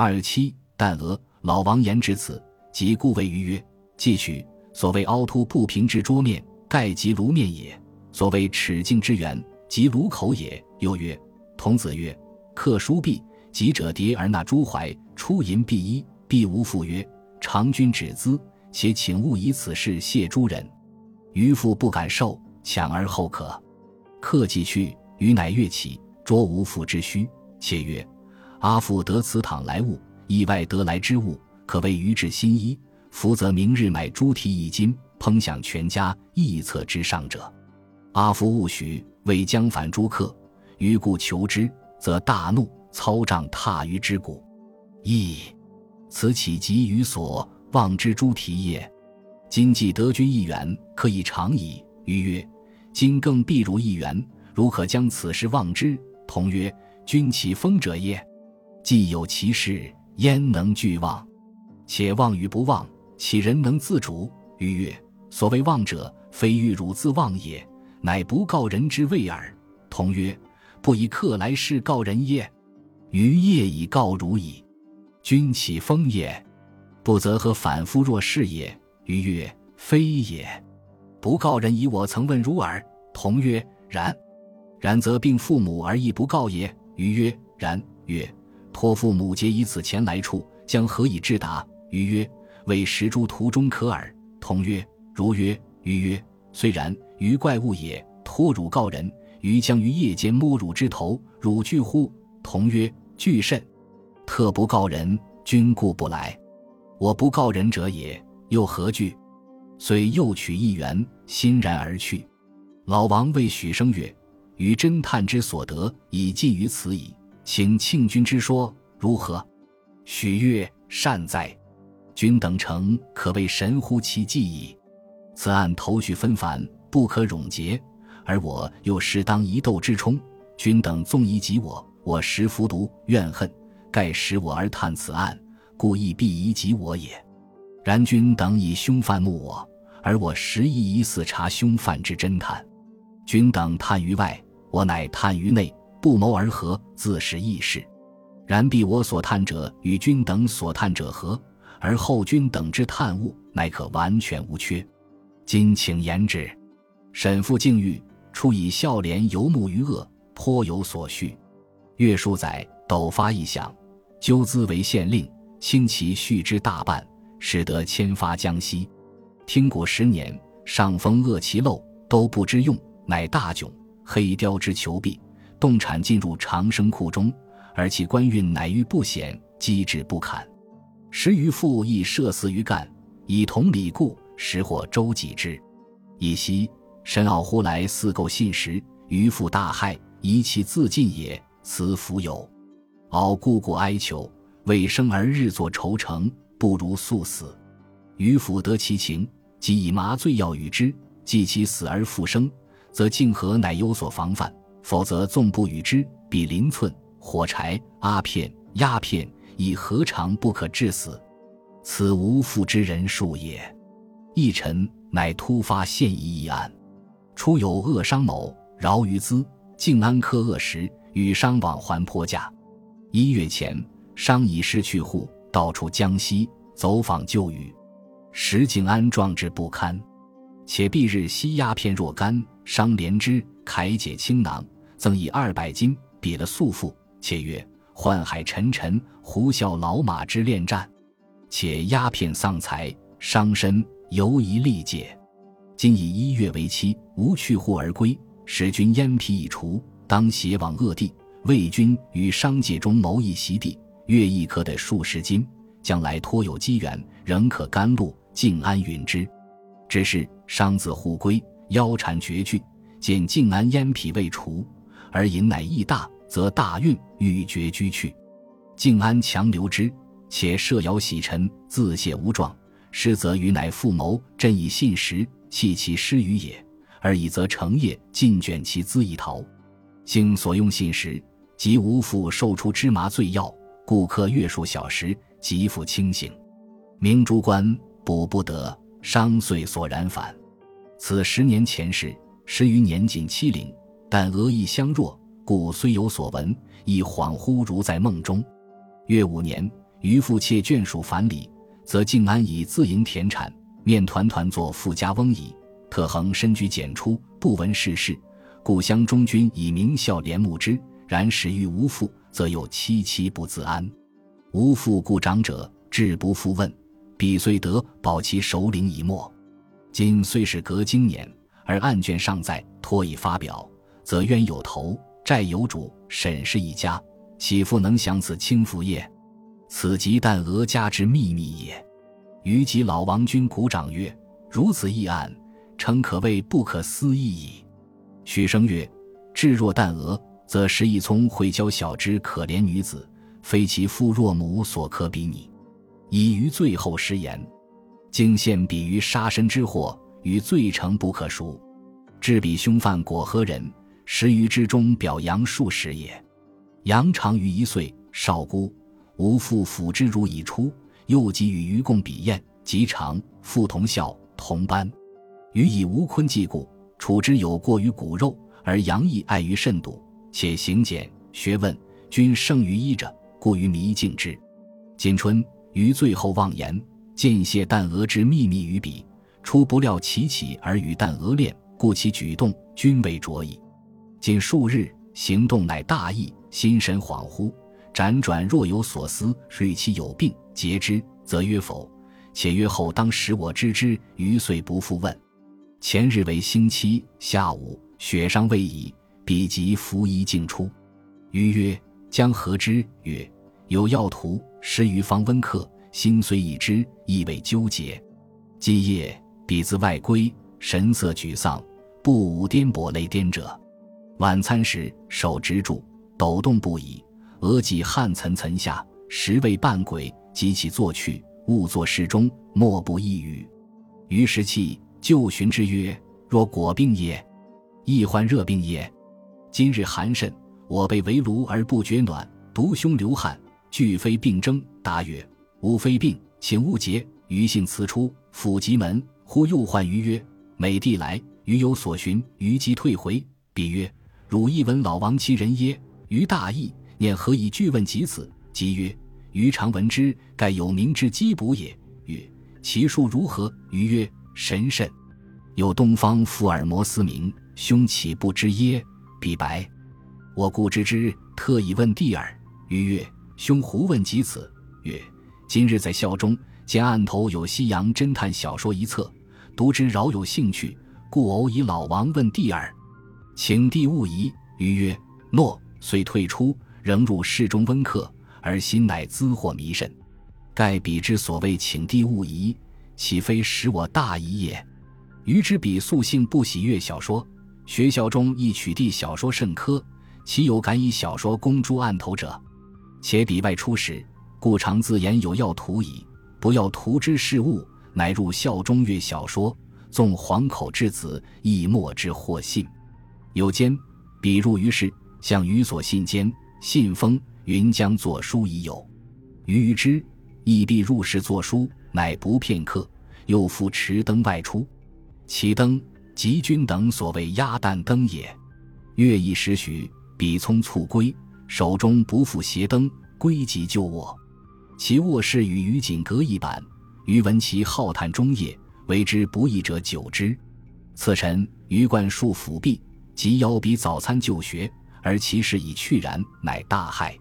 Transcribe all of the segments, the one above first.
二十七，但俄老王言至此，即故谓于曰：既取所谓凹凸不平之桌面，盖即炉面也；所谓尺径之圆，即炉口也。又曰：童子曰：刻书壁，及者叠而纳诸怀，出淫必衣，必无复曰：长君止资，且请勿以此事谢诸人。渔父不敢受，强而后可。客既去，余乃跃起，捉无父之须，且曰：阿父得此倘来物，意外得来之物，可谓余至新衣。福则明日买猪蹄一斤，烹享全家，一策之上者。阿父勿许，为将反诸客，余故求之，则大怒，操杖踏于之骨。噫！此岂急于所望之猪蹄也？今既得君一员，可以长矣。余曰：今更必如一员，如可将此事望之？同曰：君岂疯者也？既有其事，焉能俱忘？且忘与不忘？其人能自主？余曰：所谓忘者，非欲汝自忘也，乃不告人之谓耳。同曰：不以客来事告人耶？余业已告汝矣。君岂风也？不则何反复若是也？余曰：非也。不告人以我曾问汝耳。同曰：然。然则并父母而亦不告也？余曰：然。曰：托父母皆以此前来处，将何以致达？余曰。为食诸途中可耳。同曰：如曰。余曰：虽然，余怪物也。托汝告人，余将于夜间摸汝之头，汝惧乎？同曰：惧甚。特不告人，君故不来。我不告人者也，又何惧？遂又取一元，欣然而去。老王谓许生曰：余侦探之所得，已尽于此矣。请庆君之说如何？许曰：善哉。君等诚可谓神乎其技矣。此案头绪纷繁，不可冗结，而我又实当一斗之冲。君等纵疑及我，我实服毒怨恨，盖使我而探此案，故意必疑及我也。然君等以凶犯目我，而我实亦以死查凶犯之侦探。君等探于外，我乃探于内，不谋而合，自是易事。然必我所探者与君等所探者合。而后君等之探物，乃可完全无缺。今请言之。沈复境遇，初以孝廉游牧于鄂，颇有所叙。岳书载，斗发一响，纠资为县令，轻其续之大半，使得迁发江西。听古十年，上封恶其陋，都不知用，乃大窘。黑雕之求弊，动产进入长生库中，而其官运乃遇不显，机智不堪。时余父亦涉死于干，以同理故，时或周己之。以夕，申奥忽来四构信时，余父大骇，疑其自尽也。此弗有。敖故故哀求，未生而日作愁成，不如速死。余父得其情，即以麻醉药与之。既其死而复生，则静和乃有所防范；否则纵不与之，比邻寸火柴、阿片、鸦片。亦何尝不可致死？此无父之人数也。一臣乃突发现疑一案，初有恶商某饶于资，靖安科恶时，与商往还颇价。一月前，商已失去户，到处江西走访旧语，时靖安壮志不堪，且蔽日吸鸦片若干，商连枝，慨解倾囊，赠以二百金，比了素父，且曰。宦海沉沉，胡啸老马之恋战，且鸦片丧财伤身，犹宜力戒。今以一月为期，无去户而归，使君烟皮已除，当携往恶地。魏军于商界中谋一席地，月亦可得数十金。将来托有机缘，仍可甘露，静安允之。只是商自户归，腰缠绝句，见静安烟皮未除，而饮乃益大。则大运欲绝居去，静安强留之，且设谣洗尘，自谢无状。师则余乃复谋，朕以信实弃其失于也，而以则成业尽卷其资以逃。幸所用信实，即无复受出芝麻醉药，故客月数小时，即复清醒。明珠官补不得，伤遂所然反。此十年前事，十余年仅七龄，但俄亦相若。故虽有所闻，亦恍惚如在梦中。越五年，余父妾眷属繁里，则静安以自营田产，面团团作富家翁矣。特恒身居简出，不闻世事，故乡中君以名孝怜慕之。然始遇无父，则又戚戚不自安。无父故长者志不复问，彼虽得保其首领以没。今虽是隔经年，而案卷尚在，托以发表，则冤有头，债有主，沈氏一家，岂复能享此清福业？此即但俄家之秘密也。余及老王君鼓掌曰：“如此议案。”诚可谓不可思议矣。许生曰：“至若旦娥，则石一聪会教小之可怜女子，非其父若母所可比拟。已于最后失言，竟陷彼于杀身之祸，与罪成不可赎。至彼凶犯果何人？十余之中表扬数十也。杨长于一岁，少孤，吾父抚之如已出，又及与余共比宴，及长父同校同班。”予以无坤继故，处之有过于骨肉，而杨亦爱于慎笃，且行简学问均胜于一者，故于弥敬之。今春于最后妄言，见谢旦娥之秘密于彼，初不料其起而与旦娥恋，故其举动均为拙矣。仅数日行动乃大异，心神恍惚，辗转若有所思，虑其有病，节之，则曰否，且曰后当使我知之，余遂不复问。前日为星期下午，雪尚未已，彼即拂衣径出。余曰：“将何之？”曰：“有药图十余方温客，心虽已知，亦未纠结。”今夜彼自外归，神色沮丧，不无颠簸泪颠者。晚餐时手执箸，抖动不已，额际汗涔涔下，实为半鬼。即起坐去，误坐室中，莫不抑郁。于是气。就询之曰：“若果病也，亦患热病也？今日寒甚，我被围炉而不觉暖，独胸流汗，俱非病征。”答曰：“吾非病，请勿结。”余信辞出，甫及门，忽又唤余曰：“美帝来，余有所寻。”余即退回。彼曰：“汝亦闻老王其人耶？”余大义，念何以具问及此？即曰：“余常闻之，盖有名之击卜也。”曰：“其数如何？”余曰：神甚，有东方福尔摩斯名，兄岂不知耶？彼白，我故知之，特以问弟耳。余曰：兄胡问及此？曰：今日在校中见案头有西洋侦探小说一册，读之饶有兴趣，故偶以老王问弟耳，请弟勿疑。余曰：诺。遂退出，仍入室中温客，而心乃滋惑弥甚。盖彼之所谓请弟勿疑。岂非使我大疑也？余之彼素性不喜阅小说，学校中亦取缔小说甚苛，岂有敢以小说公诸案头者？且彼外出时，故常自言有要图矣。不要图之事物，乃入校中阅小说，纵黄口之子，亦莫之获信。有间，彼入于室，向余所信间，信封云将作书已有。余之亦必入室作书。乃不片刻，又复持灯外出。其灯即君等所谓鸭蛋灯也。月已时许，彼匆促归，手中不复携灯，归即就卧。其卧室与余仅隔一板。余闻其浩叹中夜，为之不易者久之。次晨，余冠束斧臂，即邀彼早餐就学，而其事已去然，乃大骇。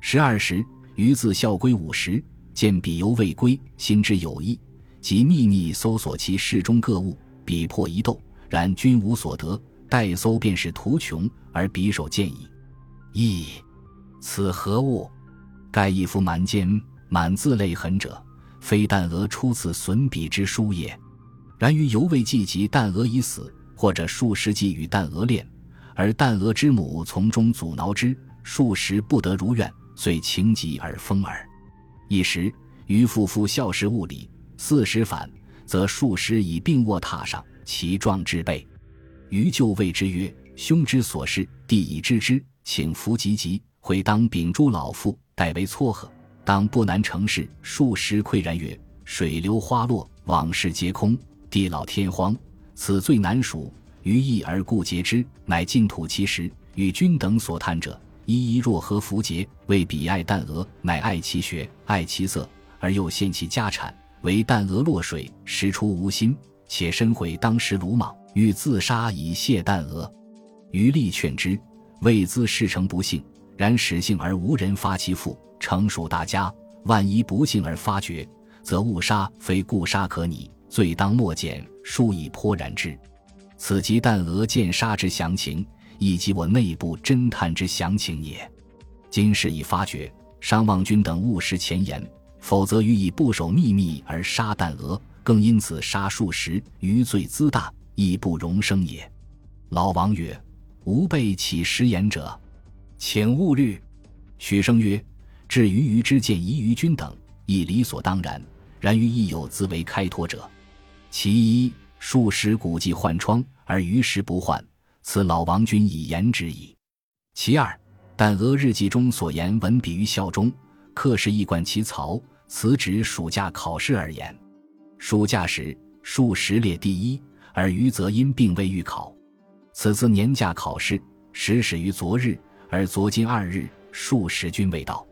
十二时，余自校归午时。见彼犹未归，心知有异，即秘密搜索其室中各物，彼破一斗，然均无所得。待搜便是图穷，而匕首见矣。咦，此何物？盖一夫蛮间，满字泪痕者，非旦娥初次损笔之书也。然于犹未记及旦娥已死，或者数十计与旦娥恋，而旦娥之母从中阻挠之，数十不得如愿，遂情急而疯耳。一时，于夫妇孝事物理；四时反，则数十以病卧榻上，其状之备。于就谓之曰：“兄之所事，弟已知之，请服急急。回当秉诸老父，代为撮合。当不难成事。”数十喟然曰：“水流花落，往事皆空。地老天荒，此最难赎。于意而故结之，乃尽吐其实。与君等所叹者，一一若何符节，为彼爱旦娥，乃爱其学，爱其色，而又献其家产，为旦娥落水，实出无心，且身毁当时鲁莽，欲自杀以谢旦娥。余力劝之，未兹事成不幸，然始幸而无人发其父，诚属大家。万一不幸而发觉，则误杀，非故杀可拟，罪当莫减，数以颇然之。此即旦娥见杀之详情，以及我内部侦探之详情也。今事已发觉，商望君等勿失前言，否则予以不守秘密而杀旦娥，更因此杀数十，余罪滋大，亦不容生也。老王曰。吾辈岂食言者，请勿虑。许生曰：“至于余之见疑于君等，亦理所当然。然于亦有自为开脱者。其一，数十古迹患疮，而余时不患，此老王君以言之矣。其二，但俄日记中所言文笔于孝中，刻是一贯其曹，此指暑假考试而言。暑假时，数十列第一，而余则因病未预考。”此次年假考试始始于昨日，而昨今二日，数十君未到，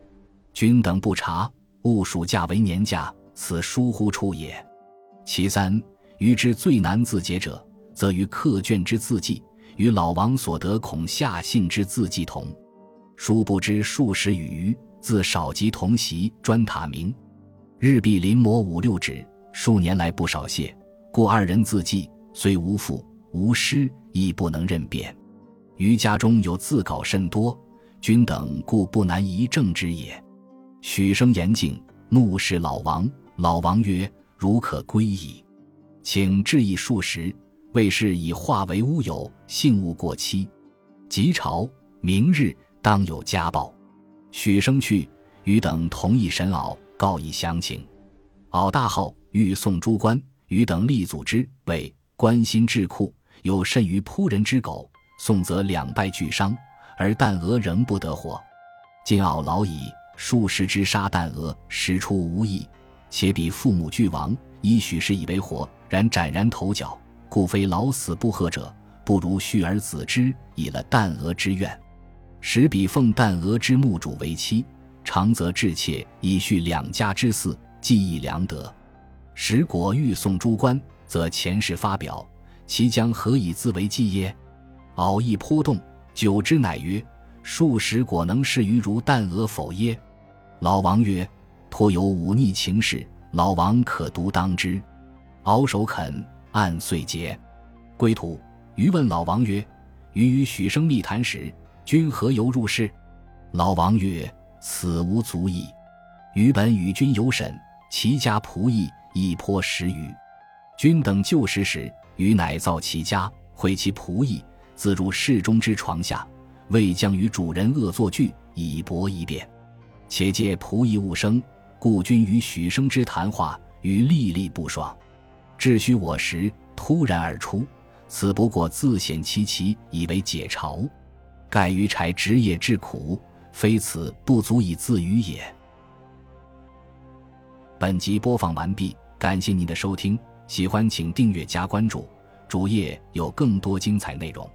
君等不察，误暑假为年假，此疏忽处也。其三，余之最难自解者，则于课卷之字迹，与老王所得孔下信之字迹同。殊不知数十与余自少及同席专塔名，日必临摹五六纸，数年来不少谢。故二人字迹虽无父无师。亦不能认辨，余家中有自稿甚多，君等故不难疑正之也。许生严敬，怒视老王。老王曰：“如可归矣，请致意数十。为是以化为乌有，幸勿过期。即朝明日当有家报。”许生去，余等同意神敖告以详情。敖大号欲送诸官，余等立组之，为关心智库。有甚于扑人之狗，宋则两败俱伤，而旦娥仍不得活。今懊老矣，数十之杀旦娥，实出无益。且比父母俱亡，以许氏以为活，然斩然头角，故非老死不和者，不如续而子之，以了旦娥之愿。使彼奉旦娥之墓主为妻，长则至妾，以续两家之嗣，既亦良德。使果欲送诸官，则前世发表。其将何以自为计耶？敖亦颇动，久之乃曰：“数十果能视于如旦娥否耶？”老王曰：“颇有忤逆情事，老王可独当之。”敖首肯，按遂结。归途，余问老王曰：“余与许生密谈时，君何由入室？”老王曰：“此无足矣。余本与君有审，其家仆役亦颇识于。君等旧时时。”余乃造其家，毁其仆役，自入室中之床下，未将与主人恶作剧，以博一辩。且借仆役勿生，故君与许生之谈话，与历历不爽。至须我时，突然而出，此不过自显其奇，以为解嘲。盖于柴职业之苦，非此不足以自娱也。本集播放完毕，感谢您的收听。喜欢请订阅加关注，主页有更多精彩内容。